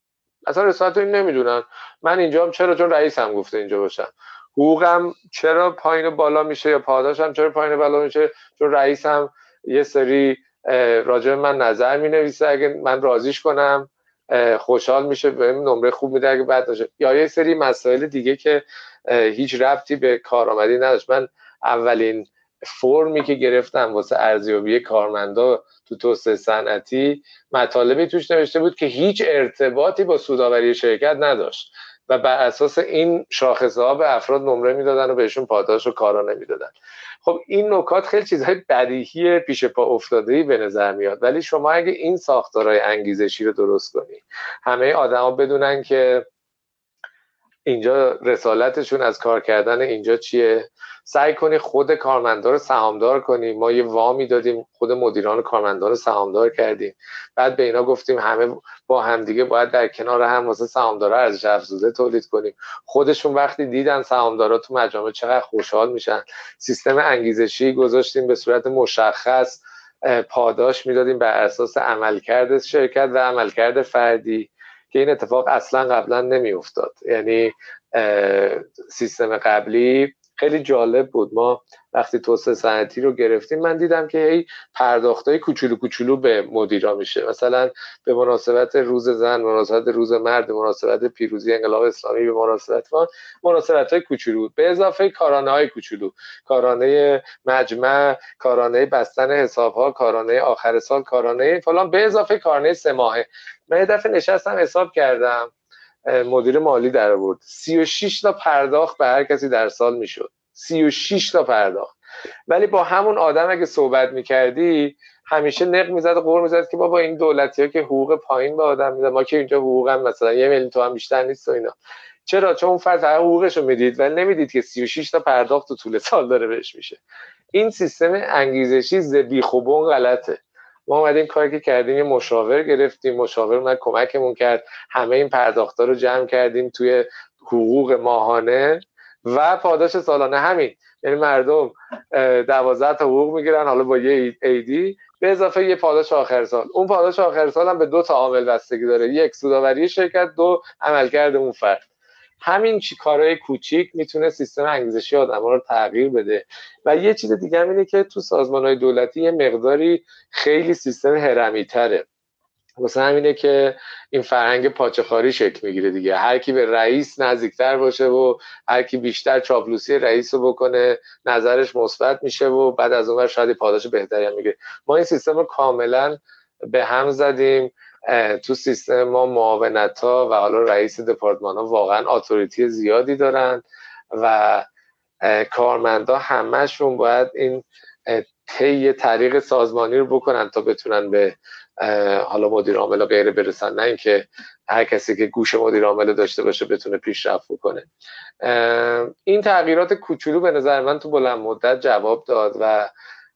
اصلا رسالت این نمی‌دونن. من اینجا هم چرا؟ چون رئیسم گفته اینجا باشم. حقوقم چرا پایین و بالا میشه یا پاداشم چرا پایین و بالا میشه؟ چون رئیسم یه سری راجع من نظر می نویسه اگه من راضیش کنم خوشحال میشه بهم نمره خوب میده. اگه بد باشه یا یه سری مسائل دیگه که هیچ ربطی به کارآمدی نداشت. من اولین فرمی که گرفتم واسه ارزیابی کارمندا تو توسعه صنعتی مطالبی توش نوشته بود که هیچ ارتباطی با سوداوری شرکت نداشت. و بر اساس این شاخصه ها به افراد نمره می‌دادن و بهشون پاداش و کارا نمی‌دادن. خب این نکات خیلی چیزهای بدیهی پیش پا افتاده به نظر میاد. ولی شما اگه این ساختارهای انگیزشی رو درست کنی همه آدما بدونن که اینجا رسالتشون از کار کردن اینجا چیه. سعی کنی خود کارمندار رو سهامدار کنی. ما یه وامی دادیم خود مدیران کارمندان رو سهامدار کردیم. بعد به اینا گفتیم همه با همدیگه باید در کنار هم واسه سهامدارا ارزش افزوده تولید کنیم. خودشون وقتی دیدن سهامدارا تو مجامع چقدر خوشحال میشن. سیستم انگیزشی گذاشتیم به صورت مشخص پاداش می‌دادیم بر اساس عملکرد شرکت و عملکرد فردی که این اتفاق اصلا قبلا نمیافتاد. یعنی سیستم قبلی خیلی جالب بود. ما وقتی توسعه صنعتی رو گرفتیم من دیدم که هی پرداختای کوچولو کوچولو به مدیرا میشه. مثلا به مناسبت روز زن مناسبت روز مرد مناسبت پیروزی انقلاب اسلامی به مناسبت ما مناسبت های کوچولو به اضافه کارانه های کوچولو. کارانه مجمع کارانه بستن حساب ها کارانه آخر سال کارانه فلان. به اضافه کارانه سه ماهه. من یه دفعه نشستم حساب کردم. مدیر مالی در آورد. 36 تا پرداخت به هر کسی در سال می‌شد. 36 تا پرداخت. ولی با همون آدم اگه صحبت می‌کردی همیشه نق می‌زد و قور می‌زد که بابا این دولتی ها که حقوق پایین به آدم میده ما که اینجا حقوق هم مثلا یه میلیون تو هم بیشتر نیست و اینا. چرا؟ چون اون فرد حقوقش رو می‌دید. ولی نمی‌دید که 36 تا پرداخت تو طول سال داره بهش میشه. این سیستم انگیزشی زبیخوبون غلطه. ما اومدیم کاری که کردیم یه مشاور گرفتیم مشاور اومد کمکمون کرد. همه این پرداختها رو جمع کردیم توی حقوق ماهانه و پاداش سالانه همین. یعنی مردم دوازده تا حقوق می‌گیرن حالا با یه ایدی به اضافه یه پاداش آخر سال. اون پاداش آخر سال هم به دو تا عامل بستگی داره. یک سوداوری شرکت دو عملکرد اون فرد. همین چی کارهای کوچیک می‌تونه سیستم انگیزشی آدم رو تغییر بده. و یه چیز دیگه هم اینه که تو سازمان های دولتی یه مقداری خیلی سیستم هرمی تره واسه همینه که این فرهنگ پاچخاری شکل می‌گیره دیگه. هر کی به رئیس نزدیکتر باشه و هر کی بیشتر چاپلوسی رئیس رو بکنه نظرش مثبت میشه و بعد از اون شاید پاداش بهتری هم می‌گیره. ما این سیستم رو کاملا به هم زدیم. تو سیستم ما معاونت ها و حالا رئیس دپارتمان ها واقعا اتوریتی زیادی دارن و کارمندا همهشون باید این طی طریق سازمانی رو بکنن تا بتونن به حالا مدیر عامل و غیره برسن. نه اینکه هر کسی که گوش مدیر عامل داشته باشه بتونه پیشرفت بکنه. این تغییرات کوچولو به نظر من تو بلند مدت جواب داد و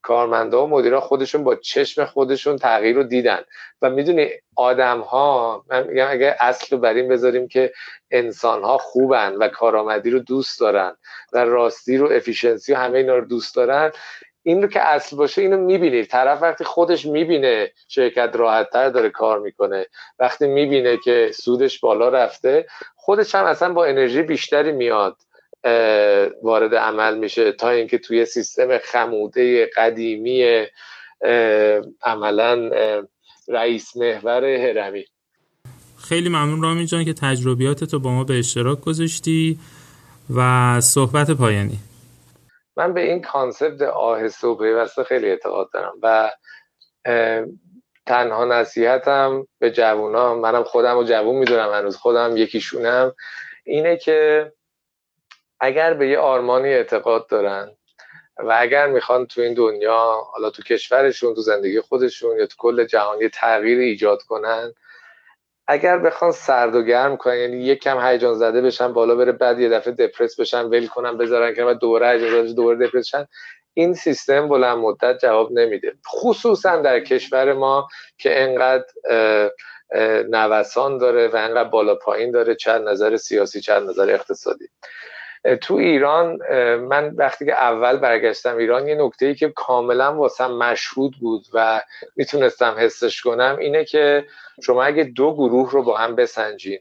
کارمندا و مدیرا خودشون با چشم خودشون تغییر رو دیدن. و می‌دونی آدم ها من میگم اگه اصل رو بر بذاریم که انسان ها خوبن و کارآمدی رو دوست دارن و راستی رو افیشنسی و همه اینا رو دوست دارن این رو که اصل باشه اینو می‌بینید طرف وقتی خودش می‌بینه شرکت راحت تر داره کار می‌کنه وقتی می‌بینه که سودش بالا رفته خودش هم اصلا با انرژی بیشتری میاد. وارد عمل میشه تا اینکه توی سیستم خموده قدیمی عملا رئیس محور هرمی خیلی ممنون رامی جان که تجربیات تو با ما به اشتراک گذاشتی و صحبت پایانی. من به این کانسپت آهسته و پیوسته خیلی اعتقاد دارم و تنها نصیحتم به جوونا منم خودم رو جوون می‌دونم هنوز خودم یکیشونم اینه که اگر به یه آرمانی اعتقاد دارن و اگر می‌خوان تو این دنیا حالا تو کشورشون تو زندگی خودشون یا تو کل جهانی تغییر ایجاد کنن اگر بخوان سرد و گرم کنن یعنی یک کم هیجان زده بشن بالا بره بعد یه دفعه دپرس بشن ول کنن بذارن که دوره هیجان دوره دپرس شن این سیستم بلند مدت جواب نمیده. خصوصا در کشور ما که انقدر نوسان داره و انقدر بالا پایین داره چند نظر سیاسی چند نظر اقتصادی. تو ایران من وقتی که اول برگشتم ایران یه نکته ای که کاملا واسم مشهود بود و می‌تونستم حسش کنم اینه که شما اگه دو گروه رو با هم بسنجین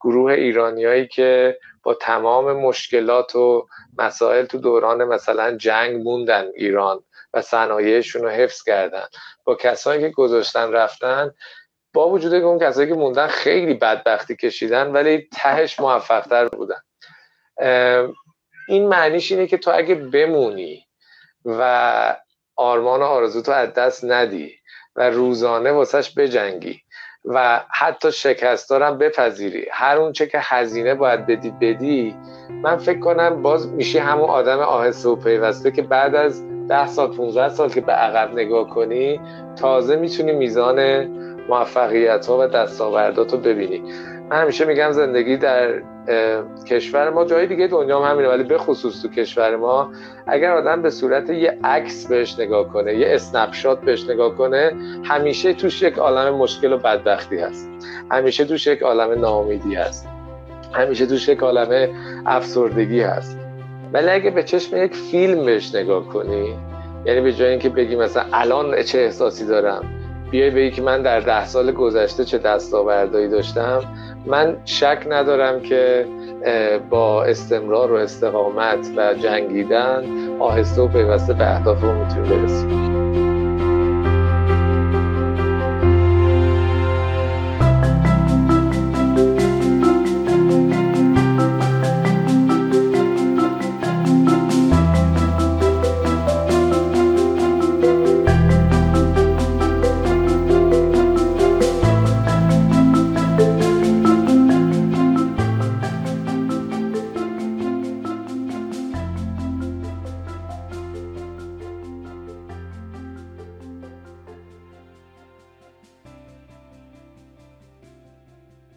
گروه ایرانیایی که با تمام مشکلات و مسائل تو دوران مثلا جنگ موندن ایران و صنایعشون رو حفظ کردن با کسایی که گذاشتن رفتن با وجود که اون کسایی که موندن خیلی بدبختی کشیدن ولی تهش موفقتر بودن. این معنیش اینه که تو اگه بمونی و آرمان و آرزو تو از دست ندی و روزانه واسش بجنگی و حتی شکست دارم بپذیری. هر اون چه که هزینه باید بدی بدی. من فکر کنم باز میشه همون آدم آهسته و پیوسته که بعد از ده سال 15 سال که به عقب نگاه کنی تازه می‌تونی میزان موفقیت ها و دستاوردات رو ببینی. من همیشه میگم زندگی در کشور ما جای دیگه دنیا هم همینه ولی به خصوص تو کشور ما اگر آدم به صورت یه عکس بهش نگاه کنه یه اسنپ شات بهش نگاه کنه همیشه توش یک عالم مشکل و بدبختی هست. همیشه توش یک عالم ناامیدی هست. همیشه توش یک عالم افسردگی هست. ولی اگه به چشم یک فیلم بهش نگاه کنی یعنی به جای اینکه بگی مثلا الان چه احساسی دارم بیای بگی که من در ده سال گذشته چه دستاوردهایی داشتم. من شک ندارم که با استمرار و استقامت و جنگیدن آهسته و پیوسته به اهداف رو می‌تونیم برسیم.